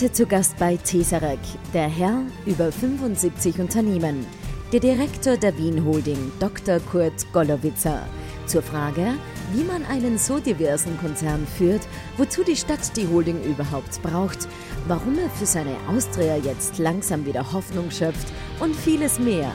Heute zu Gast bei Tesarek, der Herr über 75 Unternehmen, der Direktor der Wien Holding, Dr. Kurt Gollowitzer, zur Frage, wie man einen so diversen Konzern führt, wozu die Stadt die Holding überhaupt braucht, warum er für seine Austria jetzt langsam wieder Hoffnung schöpft und vieles mehr.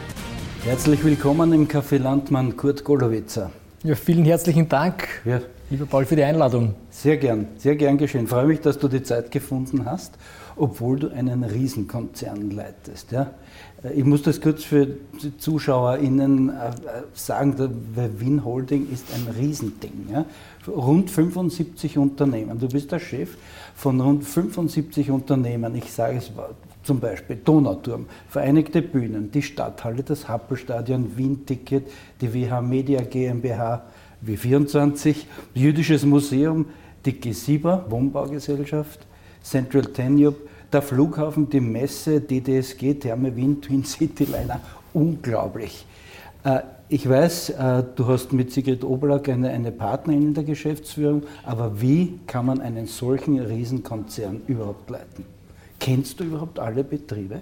Herzlich willkommen im Café Landmann Kurt Golowitzer. Ja, vielen herzlichen Dank, ja. Lieber Paul, für die Einladung. Sehr gern, sehr gern geschehen. Freue mich, dass du die Zeit gefunden hast, obwohl du einen Riesenkonzern leitest. Ja? Ich muss das kurz für die ZuschauerInnen äh, sagen, der Wien Holding ist ein Riesending. Ja? Rund 75 Unternehmen. Du bist der Chef von rund 75 Unternehmen. Ich sage es zum Beispiel Donauturm, Vereinigte Bühnen, die Stadthalle, das Happelstadion, Wien-Ticket, die WH Media GmbH, W24, Jüdisches Museum, die G7, Wohnbaugesellschaft, Central Tenube, der Flughafen, die Messe, DDSG, Therme Wien, Twin City Liner. Unglaublich. Äh, ich weiß, äh, du hast mit Sigrid Oberlack eine, eine Partnerin in der Geschäftsführung, aber wie kann man einen solchen Riesenkonzern überhaupt leiten? Kennst du überhaupt alle Betriebe,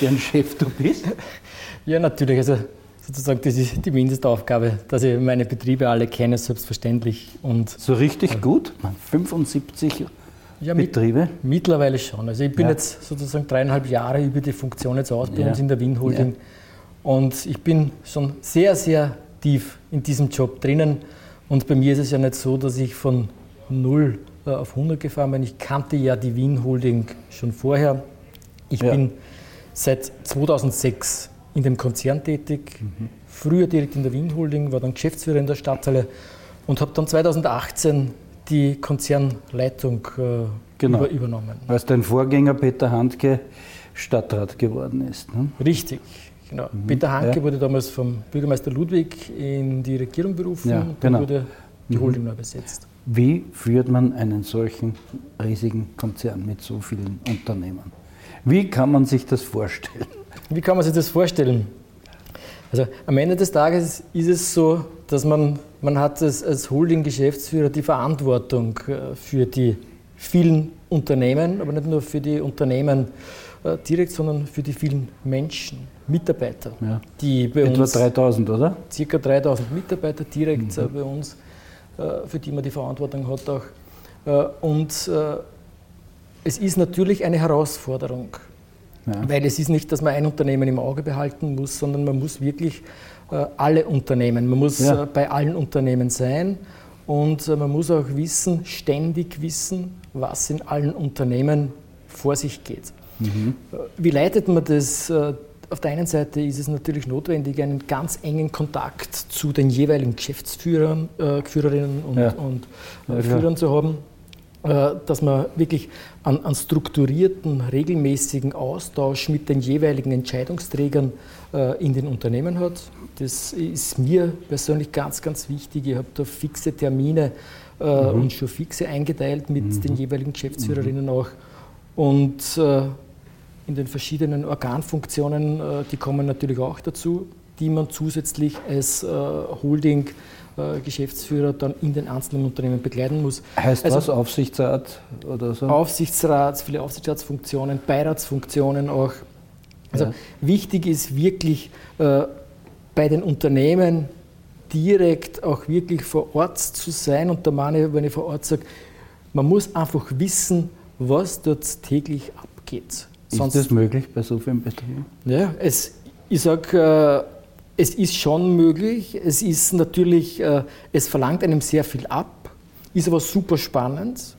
deren Chef du bist? Ja, natürlich. Also sozusagen, das ist die Mindestaufgabe, dass ich meine Betriebe alle kenne, selbstverständlich. Und, so richtig äh, gut? 75 ja, Betriebe? Mit, mittlerweile schon. Also ich bin ja. jetzt sozusagen dreieinhalb Jahre über die Funktion jetzt aus bei ja. uns in der Wien Holding. Und ich bin schon sehr, sehr tief in diesem Job drinnen. Und bei mir ist es ja nicht so, dass ich von 0 äh, auf 100 gefahren bin. Ich kannte ja die Wien Holding schon vorher. Ich bin seit 2006 in dem Konzern tätig. Mhm. Früher direkt in der Wien Holding, war dann Geschäftsführer in der Stadthalle und habe dann 2018 die Konzernleitung äh, genau. über, übernommen. Als dein Vorgänger Peter Handke Stadtrat geworden ist. Ne? Richtig. Genau. Mhm. Peter Handke ja. wurde damals vom Bürgermeister Ludwig in die Regierung berufen ja, und genau. wurde die mhm. Holding neu besetzt. Wie führt man einen solchen riesigen Konzern mit so vielen Unternehmen? Wie kann man sich das vorstellen? Wie kann man sich das vorstellen? Also am Ende des Tages ist es so, dass man, man hat als, als Holding-Geschäftsführer die Verantwortung äh, für die vielen Unternehmen, aber nicht nur für die Unternehmen äh, direkt, sondern für die vielen Menschen, Mitarbeiter, ja. die bei Etwa uns... Etwa 3000, oder? Circa 3000 Mitarbeiter direkt mhm. Äh, bei uns, für die man die Verantwortung hat auch. Und es ist natürlich eine Herausforderung. Ja. Weil es ist nicht, dass man ein Unternehmen im Auge behalten muss, sondern man muss wirklich äh, alle Unternehmen, man muss ja. äh, bei allen Unternehmen sein und äh, man muss auch wissen, ständig wissen, was in allen Unternehmen vor sich geht. Mhm. Äh, wie leitet man das? Äh, auf der einen Seite ist es natürlich notwendig, einen ganz engen Kontakt zu den jeweiligen Geschäftsführern, äh, Führerinnen und, ja. und Führern zu haben. Äh, dass man wirklich an, an, strukturierten, regelmäßigen Austausch mit den jeweiligen Entscheidungsträgern äh, in den Unternehmen hat. Das ist mir persönlich ganz, ganz wichtig. Ich habe da fixe Termine äh, mhm. und schon fixe eingeteilt mit mhm. den jeweiligen Geschäftsführerinnen mhm. auch. Und äh, in den verschiedenen Organfunktionen, äh, die kommen natürlich auch dazu, die man zusätzlich als äh, Holding Geschäftsführer dann in den einzelnen Unternehmen begleiten muss. Heißt also, was? Aufsichtsrat oder so? Aufsichtsrat, viele Aufsichtsratsfunktionen, Beiratsfunktionen auch. Also ja. wichtig ist wirklich äh, bei den Unternehmen direkt auch wirklich vor Ort zu sein. Und da meine ich, wenn ich vor Ort sage, man muss einfach wissen, was dort täglich abgeht. Sonst, ist das möglich bei so vielen Betrieben? Ja, es, ich sage, äh, es ist schon möglich. Es ist natürlich, äh, es verlangt einem sehr viel ab, ist aber super spannend.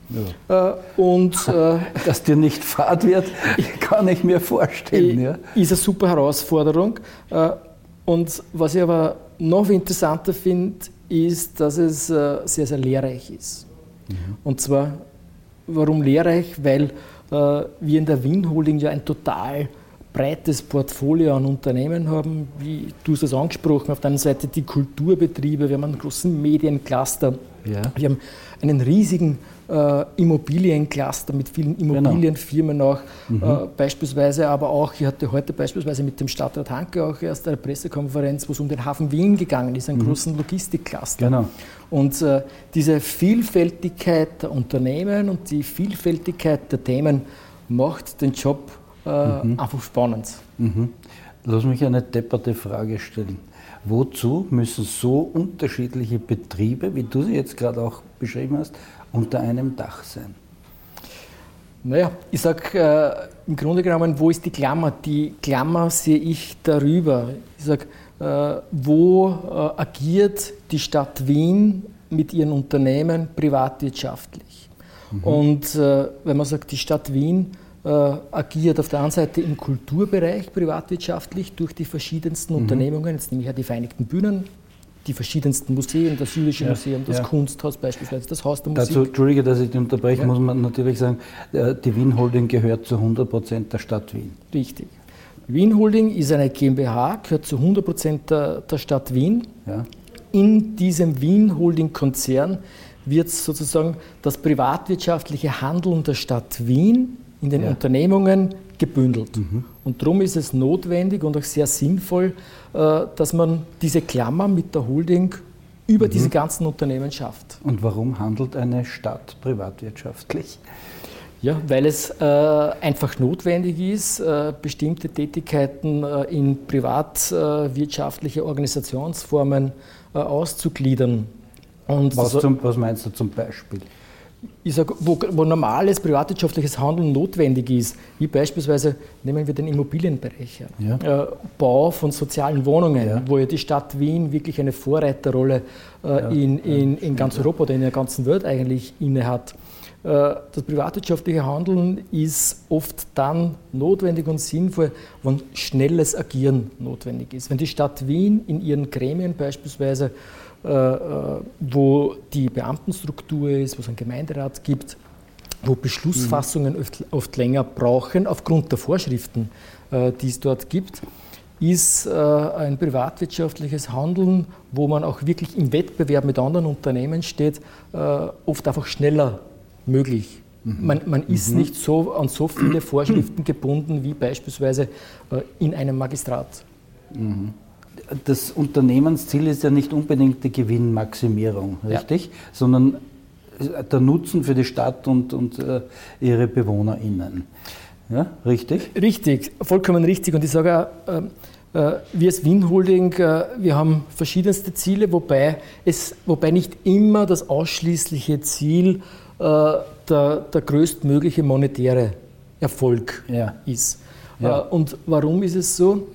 Ja. Äh, und äh, dass dir nicht fad wird, kann ich mir vorstellen. Ja. Ist eine super Herausforderung. Äh, und was ich aber noch interessanter finde, ist, dass es äh, sehr, sehr lehrreich ist. Mhm. Und zwar, warum lehrreich? Weil äh, wir in der Wien Holding ja ein total breites Portfolio an Unternehmen haben, wie du es angesprochen, auf der einen Seite die Kulturbetriebe, wir haben einen großen Mediencluster, ja. wir haben einen riesigen äh, Immobiliencluster mit vielen genau. Immobilienfirmen auch, mhm. äh, beispielsweise, aber auch, ich hatte heute beispielsweise mit dem Stadtrat Hanke auch erst eine Pressekonferenz, wo es um den Hafen Wien gegangen ist, einen mhm. großen Logistikcluster. Genau. Und äh, diese Vielfältigkeit der Unternehmen und die Vielfältigkeit der Themen macht den Job äh, mhm. einfach spannend. Mhm. Lass mich eine depperte Frage stellen. Wozu müssen so unterschiedliche Betriebe, wie du sie jetzt gerade auch beschrieben hast, unter einem Dach sein? Naja, ich sage äh, im Grunde genommen, wo ist die Klammer? Die Klammer sehe ich darüber. Ich sage, äh, wo äh, agiert die Stadt Wien mit ihren Unternehmen privatwirtschaftlich? Mhm. Und äh, wenn man sagt, die Stadt Wien äh, agiert auf der einen Seite im Kulturbereich privatwirtschaftlich durch die verschiedensten mhm. Unternehmungen, jetzt nehme ich ja die Vereinigten Bühnen, die verschiedensten Museen, das Jüdische ja, Museum, das ja. Kunsthaus beispielsweise, das Haus der Musik. Dazu, Entschuldige, dass ich dich unterbreche, ja. muss man natürlich sagen, äh, die Wien Holding gehört zu 100 Prozent der Stadt Wien. Richtig. Wien Holding ist eine GmbH, gehört zu 100 Prozent der, der, Stadt Wien. In diesem Wien Holding Konzern wird sozusagen das privatwirtschaftliche Handeln der Stadt Wien in den ja. Unternehmungen gebündelt. Mhm. Und darum ist es notwendig und auch sehr sinnvoll, äh, dass man diese Klammer mit der Holding über mhm. diese ganzen Unternehmen schafft. Und warum handelt eine Stadt privatwirtschaftlich? Ja, weil es äh, einfach notwendig ist, äh, bestimmte Tätigkeiten äh, in privatwirtschaftliche Organisationsformen äh, auszugliedern. Was, zum, was meinst du zum Beispiel? Ich sage, wo, wo, normales privatwirtschaftliches Handeln notwendig ist, wie beispielsweise, nehmen wir den Immobilienbereich, ja. äh, Bau von sozialen Wohnungen, ja. wo ja die Stadt Wien wirklich eine Vorreiterrolle äh, ja. in, in, in ganz Europa oder in der ganzen Welt eigentlich innehat. Äh, das privatwirtschaftliche Handeln ist oft dann notwendig und sinnvoll, wenn schnelles Agieren notwendig ist. Wenn die Stadt Wien in ihren Gremien beispielsweise wo die Beamtenstruktur ist, wo es einen Gemeinderat gibt, wo Beschlussfassungen mhm. oft, oft, länger brauchen, aufgrund der Vorschriften, äh, die es dort gibt, ist ein privatwirtschaftliches Handeln, wo man auch wirklich im Wettbewerb mit anderen Unternehmen steht, oft einfach schneller möglich. Mhm. Man, man ist mhm. nicht so an so viele Vorschriften gebunden wie beispielsweise in einem Magistrat. Mhm das Unternehmensziel ist ja nicht unbedingt die Gewinnmaximierung, richtig? Ja. Sondern der Nutzen für die Stadt und, und äh, ihre BewohnerInnen. Ja, richtig? Richtig, vollkommen richtig. Und ich sage auch, äh, äh, wir als Wien Holding, äh, wir haben verschiedenste Ziele, wobei, es, wobei nicht immer das ausschließliche Ziel äh, der, der größtmögliche monetäre Erfolg ja. ist. Ja. Äh, und warum ist es so?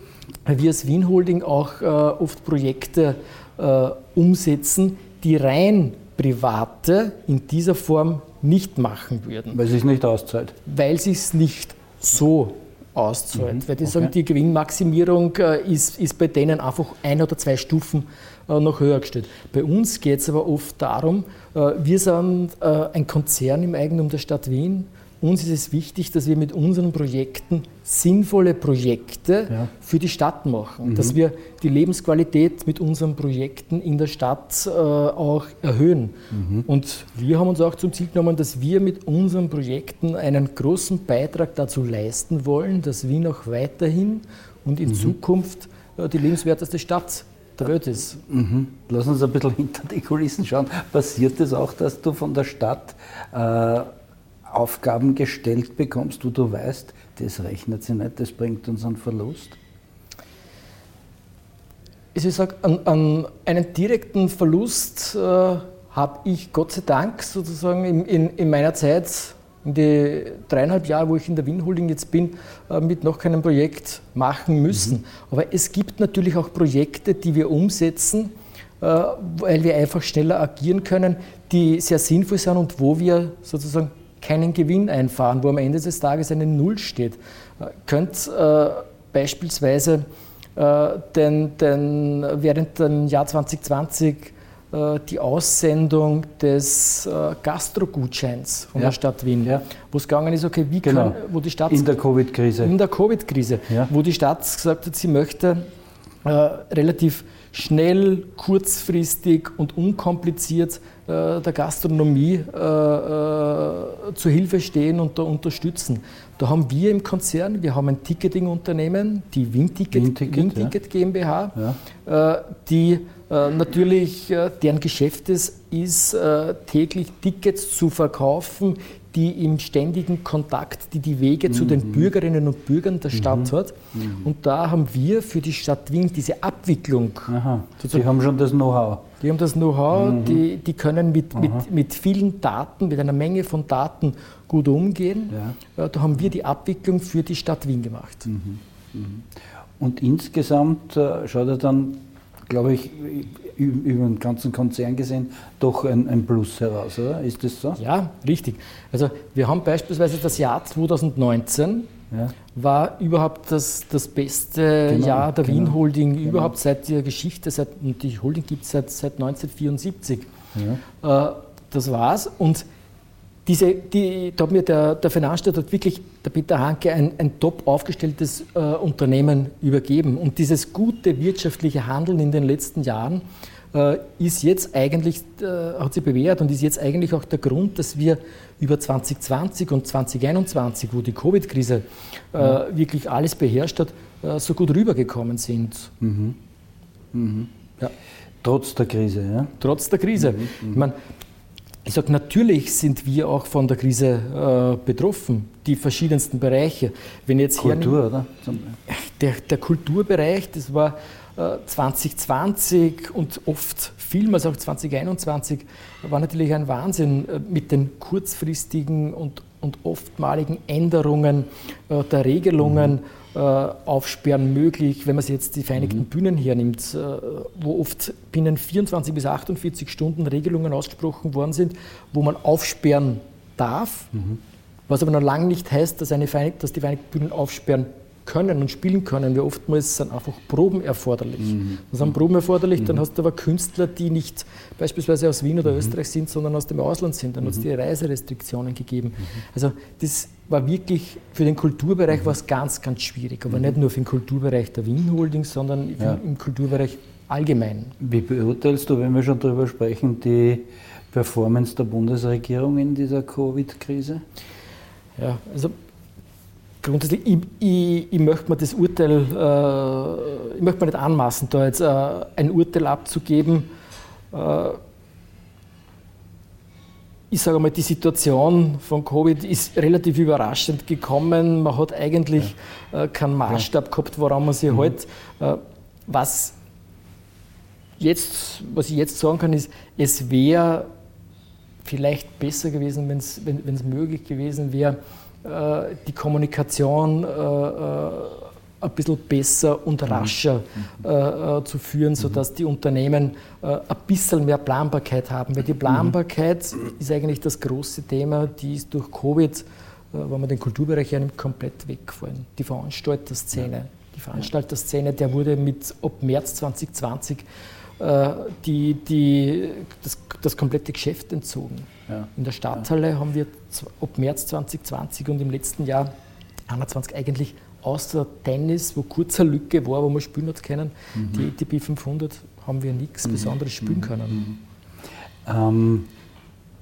Wir als Wien Holding auch äh, oft Projekte äh, umsetzen, die rein Private in dieser Form nicht machen würden. Weil es sich nicht auszahlt. Weil es sich nicht so auszahlt. Mhm, Weil die okay. sagen, die Gewinnmaximierung äh, ist, ist bei denen einfach ein oder zwei Stufen äh, noch höher gestellt. Bei uns geht es aber oft darum, äh, wir sind äh, ein Konzern im Eigentum der Stadt Wien uns ist es wichtig, dass wir mit unseren Projekten sinnvolle Projekte ja. für die Stadt machen, mhm. dass wir die Lebensqualität mit unseren Projekten in der Stadt äh, auch erhöhen. Mhm. Und wir haben uns auch zum Ziel genommen, dass wir mit unseren Projekten einen großen Beitrag dazu leisten wollen, dass Wien auch weiterhin und in mhm. Zukunft äh, die lebenswerteste Stadt der Welt ist. Mhm. Lass uns ein bisschen hinter die Kulissen schauen. Passiert es auch, dass du von der Stadt äh, Aufgaben gestellt bekommst, wo du weißt, das rechnet sich nicht, das bringt uns einen Verlust? Ich sage, an, an einen direkten Verlust äh, habe ich Gott sei Dank sozusagen in, in, in, meiner Zeit, in die dreieinhalb Jahre, wo ich in der Wien Holding jetzt bin, äh, mit noch keinem Projekt machen müssen. Mhm. Aber es gibt natürlich auch Projekte, die wir umsetzen, äh, weil wir einfach schneller agieren können, die sehr sinnvoll sind und wo wir sozusagen keinen Gewinn einfahren, wo am Ende des Tages eine Null steht. Könnt äh, beispielsweise äh, den, den, während dem Jahr 2020 äh, die Aussendung des äh, Gastro-Gutscheins von ja. der Stadt Wien, ja. wo es gegangen ist, okay, wie genau. kann, wo die Stadt... In der Covid-Krise. In der Covid-Krise, ja. wo die Stadt gesagt hat, sie möchte äh, relativ schnell, kurzfristig und unkompliziert äh, der Gastronomie äh, äh, zur Hilfe stehen und da unterstützen. Da haben wir im Konzern, wir haben ein Ticketing-Unternehmen, die Winticket, Winticket, Winticket ja. GmbH, ja. Äh, die äh, natürlich, äh, deren Geschäft es ist, täglich Tickets zu verkaufen, die im ständigen Kontakt, die die Wege mhm. zu den mhm. Bürgerinnen und Bürgern der Stadt mhm. hat. Mhm. Und da haben wir für die Stadt Wien diese Abwicklung. Aha. Die haben schon das Know-how. Die haben das Know-how, mhm. die, die können mit, mit, mit vielen Daten, mit einer Menge von Daten gut umgehen. Ja. Äh, da haben wir die Abwicklung für die Stadt Wien gemacht. Und insgesamt äh, schaut er dann glaube ich, über den ganzen Konzern gesehen, doch ein, ein, Plus heraus, oder? Ist das so? Ja, richtig. Also wir haben beispielsweise das Jahr 2019 ja. war überhaupt das, das beste genau, Jahr der genau, Wien Holding genau. überhaupt seit der Geschichte, seit, und die Holding gibt es seit, seit 1974. Ja. Äh, das war's. Und diese, die, da hat mir der, der Finanzstaat hat wirklich, der Peter Hanke, ein, ein top aufgestelltes äh, Unternehmen übergeben. Und dieses gute wirtschaftliche Handeln in den letzten Jahren äh, ist jetzt eigentlich, äh, hat sich bewährt und ist jetzt eigentlich auch der Grund, dass wir über 2020 und 2021, wo die Covid-Krise äh, mhm. wirklich alles beherrscht hat, äh, so gut rübergekommen sind. Mhm. Mhm. Ja. Trotz der Krise, ja? Trotz der Krise. Mhm. mhm. Ich meine, ich sage, natürlich sind wir auch von der Krise äh, betroffen, die verschiedensten Bereiche. Wenn jetzt Kultur, oder? Der, der, Kulturbereich, das war äh, 2020 und oft vielmals auch 2021, war natürlich ein Wahnsinn äh, mit den kurzfristigen und, und oftmaligen Änderungen äh, der Regelungen. Mhm Aufsperren möglich, wenn man sich jetzt die Vereinigten mhm. Bühnen hernimmt, äh, wo oft binnen 24 bis 48 Stunden Regelungen ausgesprochen worden sind, wo man aufsperren darf, mhm. was aber noch lange nicht heißt, dass, eine dass die Vereinigten Bühnen aufsperren können und spielen können. Wie oftmals sind einfach Proben erforderlich. Mhm. Dann sind Proben erforderlich, mhm. dann hast du aber Künstler, die nicht beispielsweise aus Wien oder mhm. Österreich sind, sondern aus dem Ausland sind. Dann mhm. hat es die Reiserestriktionen gegeben. Mhm. Also das war wirklich für den Kulturbereich mhm. was ganz, ganz schwierig. Aber nicht nur für den Kulturbereich der Wien Holding, sondern ja. im Kulturbereich allgemein. Wie beurteilst du, wenn wir schon darüber sprechen, die Performance der Bundesregierung in dieser Covid-Krise? Ja, also grundsätzlich, ich, ich, ich, möchte mir das Urteil, äh, ich möchte mir nicht anmaßen, da jetzt äh, ein Urteil abzugeben. Äh, ich sage mal, die Situation von Covid ist relativ überraschend gekommen. Man hat eigentlich ja. Äh, keinen Maßstab ja. gehabt, woran man sich mhm. hält. Äh, was, jetzt, was ich jetzt sagen kann, ist, es wäre vielleicht besser gewesen, wenn's, wenn es möglich gewesen wäre, die Kommunikation äh, äh, ein bisschen besser und mhm. rascher mhm. zu führen, sodass die Unternehmen ein bisschen mehr Planbarkeit haben. Weil die mhm. Planbarkeit mhm. ist eigentlich das große Thema, die ist durch Covid, wenn man den Kulturbereich hernimmt, komplett weggefallen. Die Veranstalterszene. Die Veranstalterszene, der wurde mit ab März 2020 die, die, das, das komplette Geschäft entzogen. Ja. In der Stadthalle ja. haben wir ab März 2020 und im letzten Jahr 2021 eigentlich außer Tennis, wo kurze Lücke war, wo wir spielen hat können, mhm. die ATP 500 haben wir nichts mhm. Besonderes spielen mhm. können. Mhm. Ähm,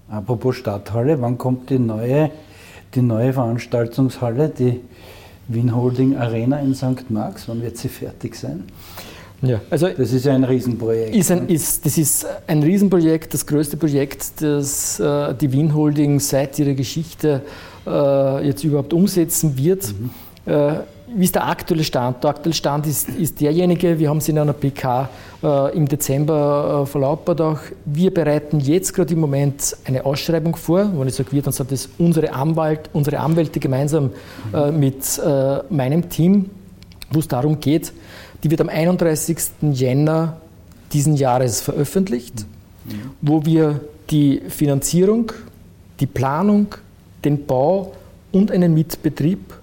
apropos Stadthalle, wann kommt die neue, die neue Veranstaltungshalle, die Wien Holding Arena in St. Marx? Wann wird sie fertig sein? Ja, also das ist ja ein Riesenprojekt. Ist ein, ist, das ist ein Riesenprojekt, das größte Projekt, das äh, die Wien Holding seit ihrer Geschichte äh, jetzt überhaupt umsetzen wird. Mhm. Äh, wie ist der aktuelle Stand? Der aktuelle Stand ist, ist derjenige, wir haben es in einer PK äh, im Dezember äh, verlautbart auch, wir bereiten jetzt gerade im Moment eine Ausschreibung vor. Wenn ich sage wir, dann sind das unsere, Anwalt, unsere Anwälte gemeinsam äh, mit äh, meinem Team, wo es darum geht, die wird am 31. Jänner diesen Jahres veröffentlicht, mhm. wo wir die Finanzierung, die Planung, den Bau und einen Mitbetrieb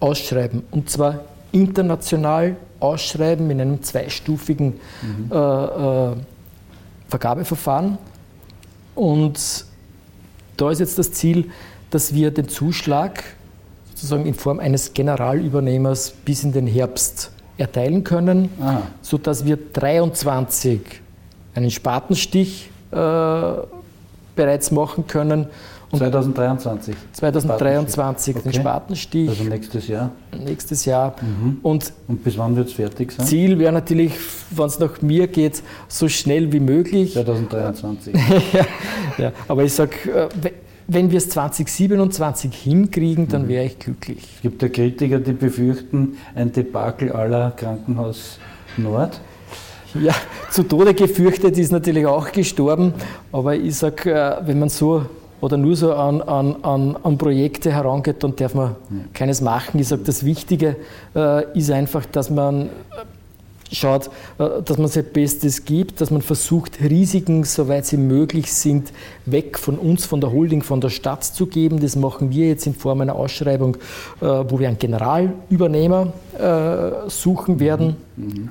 ausschreiben. Und zwar international ausschreiben in einem zweistufigen mhm. äh, äh, Vergabeverfahren. Und da ist jetzt das Ziel, dass wir den Zuschlag sozusagen in Form eines Generalübernehmers bis in den Herbst erteilen können, Aha. sodass wir 23 einen Spatenstich äh, bereits machen können. Und 2023. 2023 okay. den Spatenstich. Also nächstes Jahr. Nächstes Jahr. Mhm. Und, Und bis wann wird es fertig sein? Ziel wäre natürlich, wenn es nach mir geht, so schnell wie möglich. 2023. ja, ja, aber ich sage, äh, wenn wir es 2027 hinkriegen, dann mhm. wäre ich glücklich. Es gibt ja Kritiker, die befürchten ein Debakel aller Krankenhaus Nord. Ja, zu Tode gefürchtet ist natürlich auch gestorben, aber ich sage, äh, wenn man so oder nur so an, an, an, an Projekte herangeht, dann darf man ja. keines machen. Ich sage, das Wichtige äh, ist einfach, dass man schaut, äh, dass man sein Bestes gibt, dass man versucht, Risiken, soweit sie möglich sind, weg von uns, von der Holding, von der Stadt zu geben. Das machen wir jetzt in Form einer Ausschreibung, äh, wo wir einen Generalübernehmer äh, suchen werden. Mhm.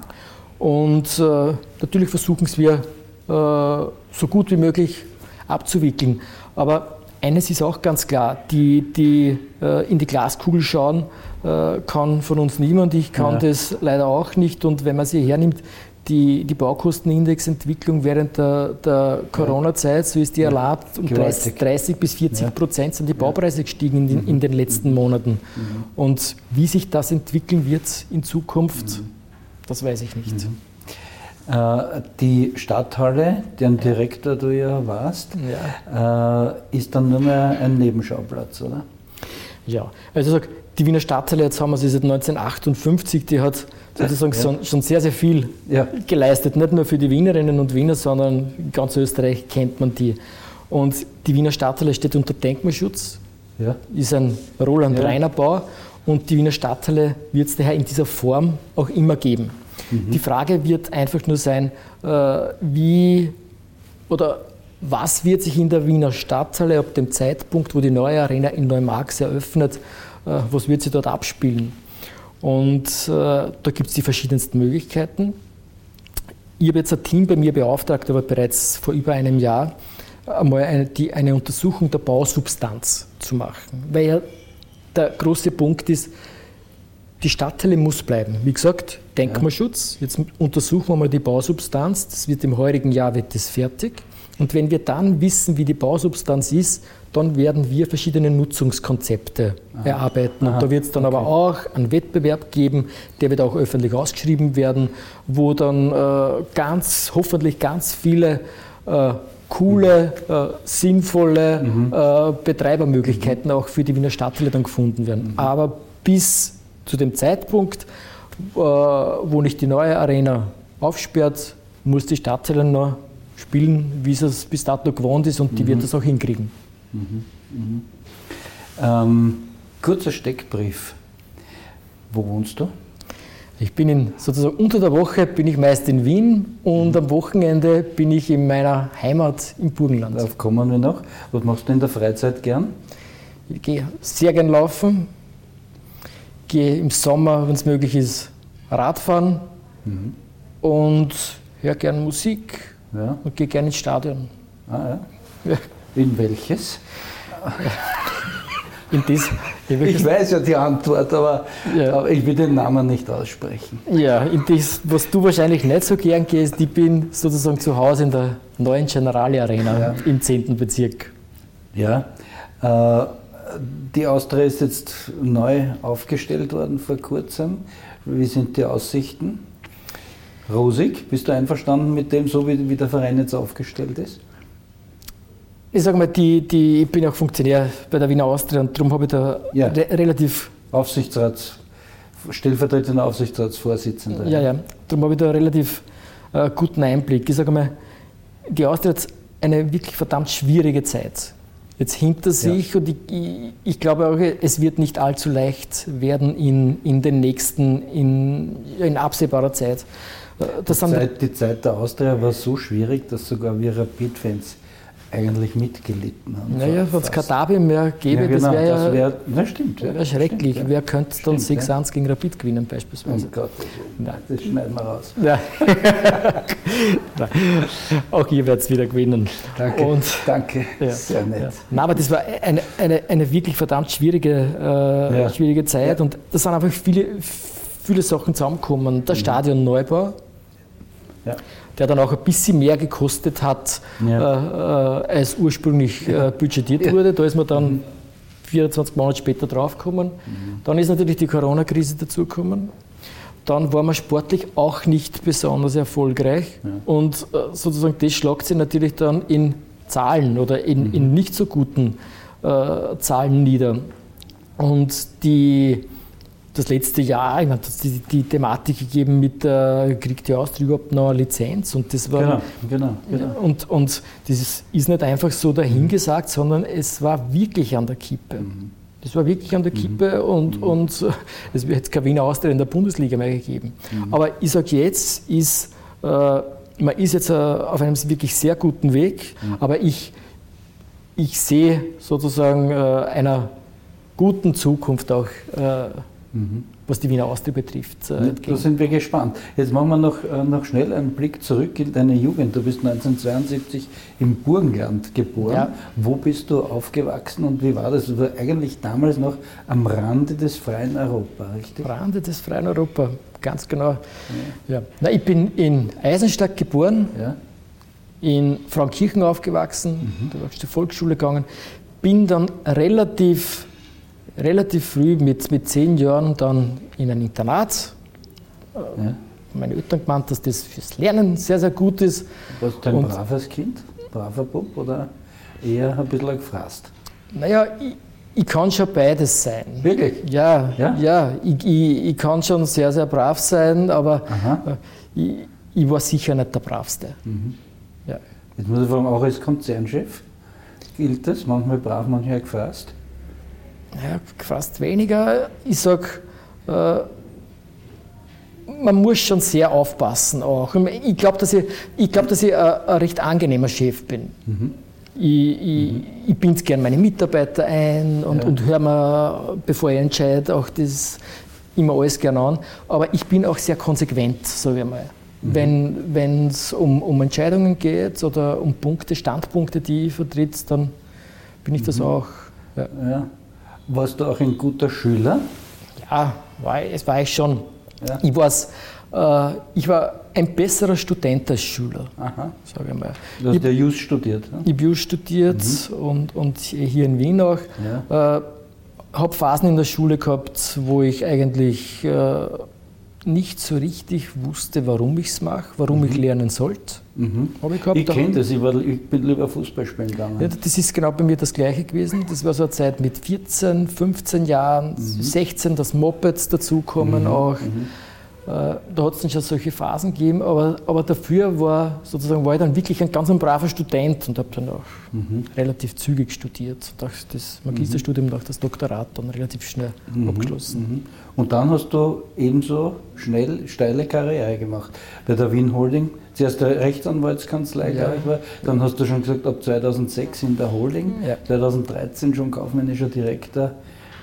Und natürlich versuchen es wir so gut wie möglich abzuwickeln. Aber eines ist auch ganz klar, die, die in die Glaskugel schauen, kann von uns niemand. Ich kann ja. das leider auch nicht. Und wenn man sie hernimmt, die, die Baukostenindexentwicklung während der, der Corona-Zeit, so ist die erlaubt, um 30, 30, bis 40 Prozent sind die Baupreise gestiegen in, den, in den letzten mhm. Monaten. Mhm. Und wie sich das entwickeln wird in Zukunft, mhm. das weiß ich nicht. Äh, die Stadthalle, deren Direktor du ja warst, ja. Äh, ist dann nur mehr ein Nebenschauplatz, oder? Ja, also sag, die Wiener Stadthalle, jetzt haben wir sie seit 1958, die hat sozusagen ja. schon, sehr, sehr viel ja. geleistet. Nicht nur für die Wienerinnen und Wiener, sondern in ganz Österreich kennt man die. Und die Wiener Stadthalle steht unter Denkmalschutz, ja. ist ein Roland Reiner Bau und die Wiener Stadthalle wird es daher in dieser Form auch immer geben. Mhm. Die Frage wird einfach nur sein, äh, wie oder was wird sich in der Wiener Stadthalle ab dem Zeitpunkt, wo die neue Arena in Neumarx eröffnet, was wird sich dort abspielen. Und äh, da gibt es die verschiedensten Möglichkeiten. Ich habe jetzt ein Team bei mir beauftragt, aber bereits vor über einem Jahr, einmal eine, die, eine Untersuchung der Bausubstanz zu machen. Weil ja der große Punkt ist, die Stadtteile muss bleiben. Wie gesagt, Denkmalschutz. Jetzt untersuchen wir mal die Bausubstanz. Das wird im heurigen Jahr wird das fertig. Und wenn wir dann wissen, wie die Bausubstanz ist, dann werden wir verschiedene Nutzungskonzepte Aha. erarbeiten. Aha. Und da wird es dann okay. aber auch einen Wettbewerb geben, der wird auch öffentlich ausgeschrieben werden, wo dann äh, ganz, hoffentlich ganz viele äh, coole, mhm. äh, sinnvolle mhm. Äh, Betreibermöglichkeiten auch für die Wiener Stadtteile dann gefunden werden. Mhm. Aber bis zu dem Zeitpunkt, äh, wo nicht die neue Arena aufsperrt, muss die Stadtteile noch spielen, wie es bis dato gewohnt ist und die wird mhm. das auch hinkriegen. Mhm, mhm. Ähm, kurzer Steckbrief. Wo wohnst du? Ich bin in, sozusagen unter der Woche bin ich meist in Wien und mhm. am Wochenende bin ich in meiner Heimat im Burgenland. Darauf kommen wir noch. Was machst du in der Freizeit gern? Ich gehe sehr gern laufen, gehe im Sommer, wenn es möglich ist, Radfahren mhm. und höre gern Musik ja. und gehe gern ins Stadion. Ah, ja. In welches? In das, in ich weiß ja die Antwort, aber, ja. aber, ich will den Namen nicht aussprechen. Ja, in das, was du wahrscheinlich nicht so gern gehst, ich bin sozusagen zu Hause in der neuen Generali Arena ja. im 10. Bezirk. Ja, äh, die Austria ist jetzt neu aufgestellt worden vor kurzem. Wie sind die Aussichten? Rosig, bist du einverstanden mit dem, so wie, wie der Verein jetzt aufgestellt ist? Ich sage mal, die, die, ich bin auch Funktionär bei der Wiener Austria und darum habe ich da ja. re relativ. Aufsichtsrats, stellvertretender Aufsichtsratsvorsitzender. Ja, ja, darum habe ich da relativ äh, guten Einblick. Ich sage mal, die Austria hat eine wirklich verdammt schwierige Zeit jetzt hinter sich ja. und ich, ich, ich, glaube auch, es wird nicht allzu leicht werden in, in den nächsten, in, in absehbarer Zeit. Äh, die Zeit, die Zeit der Austria war so schwierig, dass sogar wir Rapid-Fans eigentlich mitgelitten haben. Naja, wenn es Kadabi mehr gäbe, ja, genau, das wäre ja wär, na, stimmt, ja, wär schrecklich. Stimmt, ja. Wer könnte dann 6-1 ja. gegen Rapid gewinnen beispielsweise? Oh Gott, das, das schneiden wir raus. Ja. Auch ihr werdet es wieder gewinnen. Danke, Und, danke. sehr nett. Nein, aber das war eine, eine, eine wirklich verdammt schwierige, äh, schwierige Zeit und da sind einfach viele viele Sachen zusammenkommen. Der mhm. Stadionneubau, ja. der dann auch ein bisschen mehr gekostet hat, ja. äh, als ursprünglich äh, budgetiert wurde. Da ist man dann mhm. 24 Monate später draufgekommen. Mhm. Dann ist natürlich die Corona-Krise dazugekommen. Dann war man sportlich auch nicht besonders erfolgreich. Und äh, sozusagen das schlagt sich natürlich dann in Zahlen oder in, mhm. in nicht so guten äh, Zahlen nieder. Und die, das letzte Jahr, ich meine, hat die, die Thematik gegeben mit, äh, kriegt die Austria überhaupt noch eine Lizenz? Und das war, genau, genau, genau. Und, und das ist nicht einfach so dahingesagt, sondern es war wirklich an der Kippe. Mhm. Das war wirklich an der mhm. Kippe mhm. und, und es wird jetzt keine Wiener Austria in der Bundesliga mehr gegeben. Mhm. Aber ich sage jetzt, ist, äh, man ist jetzt äh, auf einem wirklich sehr guten Weg, mhm. aber ich, ich sehe sozusagen äh, einer guten Zukunft auch, äh, mhm. was die Wiener Austria betrifft. Äh, da sind wir gespannt. Jetzt machen wir noch, äh, noch schnell einen Blick zurück in deine Jugend. Du bist 1972 im Burgenland geboren. Ja. Wo bist du aufgewachsen und wie war das? Du warst eigentlich damals noch am Rande des freien Europa, richtig? Am Rande des freien Europa, ganz genau. Ja. ja. Na, ich bin in Eisenstadt geboren. Ja in Frauenkirchen aufgewachsen, mhm. da war ich zur Volksschule gegangen, bin dann relativ relativ früh mit, mit zehn Jahren dann in ein Internat. Ja. Meine Eltern gemeint, dass das fürs Lernen sehr, sehr gut ist. Warst du ein Und, braves Kind, braver Bub oder eher ein bisschen gefrasst? Naja, ich, ich kann schon beides sein. Wirklich? Ja, ja, ja ich, ich, ich kann schon sehr, sehr brav sein, aber äh, ich, ich, war sicher nicht der Bravste. Mhm. Ja. Jetzt muss ich fragen, auch als Konzernchef gilt das? Manchmal brav, manchmal gefasst? Ja, fast weniger. Ich sage, äh, man muss schon sehr aufpassen auch. Ich glaube, dass ich, ich, glaub, dass ich ein, ein recht angenehmer Chef bin. Mhm. Ich, ich, mhm. ich binde gerne meine Mitarbeiter ein und, ja. und höre mir, bevor ich entscheide, auch das immer alles gerne an. Aber ich bin auch sehr konsequent, sage ich mal. Mhm. Wenn es um, um Entscheidungen geht oder um Punkte, Standpunkte, die ich vertritt, dann bin ich das mhm. auch. Ja. ja. Warst du auch ein guter Schüler? Ja, war, es war ich schon. Ja. Ich, war's, äh, ich war ein besserer Student als Schüler, sage ich mal. Du hast ich, ja Jus studiert. Ne? Ich habe Jus studiert mhm. und, und hier in Wien auch. Ja. Äh, habe Phasen in der Schule gehabt, wo ich eigentlich äh, nicht so richtig wusste, warum ich es mache, warum mhm. ich lernen sollte. Mhm. ich Ich kenne das, ich, war, ich, bin lieber Fußball spielen gegangen. Ja, das ist genau bei mir das Gleiche gewesen. Das war so eine Zeit mit 14, 15 Jahren, mhm. 16, dass Mopeds dazukommen mhm. auch. Äh, da hat es dann schon solche Phasen gegeben, aber, aber dafür war, sozusagen, war ich dann wirklich ein ganz ein braver Student und habe dann auch mhm. relativ zügig studiert. Das Magisterstudium und auch das Doktorat dann relativ schnell mhm. abgeschlossen. Mhm. Und dann hast du ebenso schnell steile Karriere gemacht bei der Wien Holding. Zuerst der Rechtsanwaltskanzlei, ja. glaube ich, war. Dann hast du schon gesagt, ab 2006 in der Holding, ja. 2013 schon kaufmännischer Direktor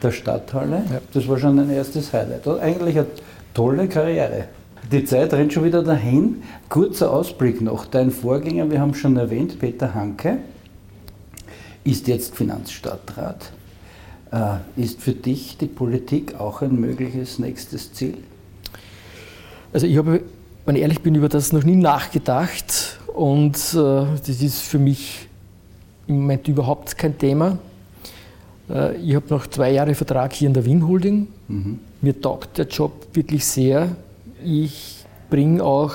der Stadthalle. Ja. Das war schon ein erstes Highlight. Eigentlich hat tolle Karriere. Die Zeit rennt schon wieder dahin. Kurzer Ausblick noch. Dein Vorgänger, wir haben schon erwähnt, Peter Hanke, ist jetzt Finanzstadtrat. Äh, ist für dich die Politik auch ein mögliches nächstes Ziel? Also ich habe, wenn ich ehrlich bin, über das noch nie nachgedacht und äh, das ist für mich im Moment überhaupt kein Thema. Äh, ich habe noch zwei Jahre Vertrag hier in der Wien Holding. Mhm. Mir taugt der Job wirklich sehr. Ich bringe auch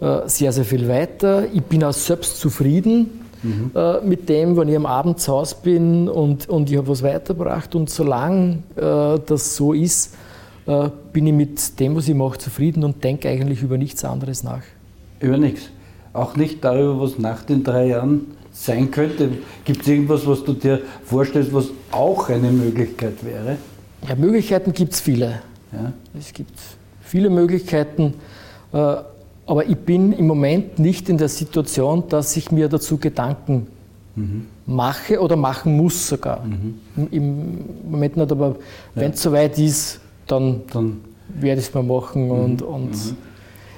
äh, sehr, sehr viel weiter. Ich bin auch selbst zufrieden mhm. Äh, mit dem, wenn ich am Abend zu Hause bin und, und ich habe was weitergebracht. Und solange das so ist, bin ich mit dem, was ich mache, zufrieden und denke eigentlich über nichts anderes nach. Über nichts? Auch nicht darüber, was nach den drei Jahren sein könnte? Gibt es irgendwas, was du dir vorstellst, was auch eine Möglichkeit wäre? Ja, Möglichkeiten gibt es viele. Ja. Es gibt viele Möglichkeiten, äh, aber ich bin im Moment nicht in der Situation, dass ich mir dazu Gedanken mhm. mache oder machen muss sogar. Mhm. Im Moment nicht, aber wenn es soweit ist, dann, dann werde ich es mal machen und, mhm. und mhm.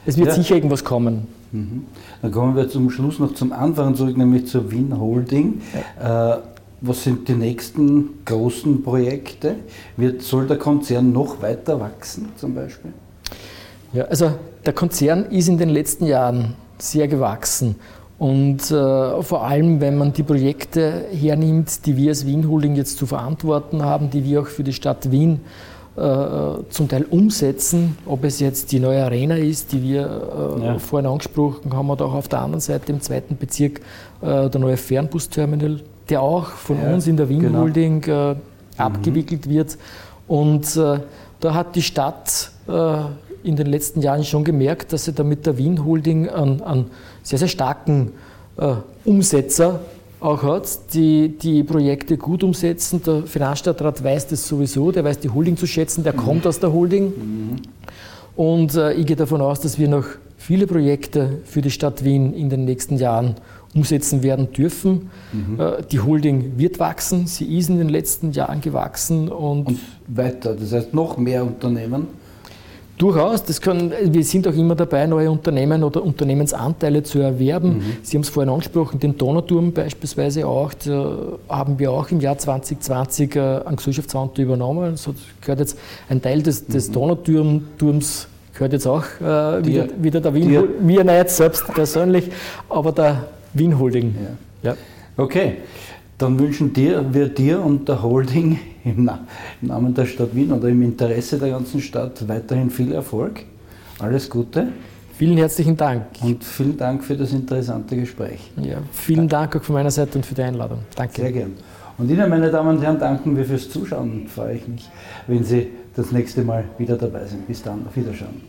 es wird ja. sicher irgendwas kommen. Mhm. Dann kommen wir zum Schluss noch zum Anfang zurück, nämlich zur Wien Holding. Ja. Äh, was sind die nächsten großen Projekte? Wird, soll der Konzern noch weiter wachsen zum Beispiel? Ja, also der Konzern ist in den letzten Jahren sehr gewachsen. Und äh, vor allem, wenn man die Projekte hernimmt, die wir als Wien Holding jetzt zu verantworten haben, die wir auch für die Stadt Wien äh, zum Teil umsetzen, ob es jetzt die neue Arena ist, die wir äh, ja. vorhin angesprochen haben, oder auch auf der anderen Seite im zweiten Bezirk äh, der neue Fernbusterminal, der auch von ja, uns in der Wien genau. Holding äh, mhm. abgewickelt wird. Und äh, da hat die Stadt in den letzten Jahren schon gemerkt, dass sie da mit der Wien Holding einen, einen sehr, sehr starken äh, Umsetzer auch hat, die die Projekte gut umsetzen. Der Finanzstadtrat weiß das sowieso, der weiß die Holding zu schätzen, der mhm. kommt aus der Holding. Mhm. Und äh, ich gehe davon aus, dass wir noch viele Projekte für die Stadt Wien in den nächsten Jahren umsetzen werden dürfen. Mhm. Äh, die Holding wird wachsen, sie ist in den letzten Jahren gewachsen. Und, und weiter, das heißt noch mehr Unternehmen Durchaus, das können, wir sind auch immer dabei, neue Unternehmen oder Unternehmensanteile zu erwerben. Mhm. Sie haben es vorhin angesprochen, den Donauturm beispielsweise auch, da haben wir auch im Jahr 2020 äh, einen Gesellschaftsanteil übernommen. Also gehört jetzt ein Teil des, des mhm. Donauturms gehört jetzt auch äh, wieder, wieder, der Wien, mir nicht selbst persönlich, aber der Wien Holding. Ja. ja. Okay, dann wünschen dir, wir dir und der Holding im, Namen der Stadt Wien oder im Interesse der ganzen Stadt weiterhin viel Erfolg. Alles Gute. Vielen herzlichen Dank. Und vielen Dank für das interessante Gespräch. Ja, vielen Dank auch von meiner Seite und für die Einladung. Danke. Sehr gern. Und Ihnen, meine Damen und Herren, danken wir fürs Zuschauen. Freue ich mich, wenn Sie das nächste Mal wieder dabei sind. Bis dann, auf Wiederschauen.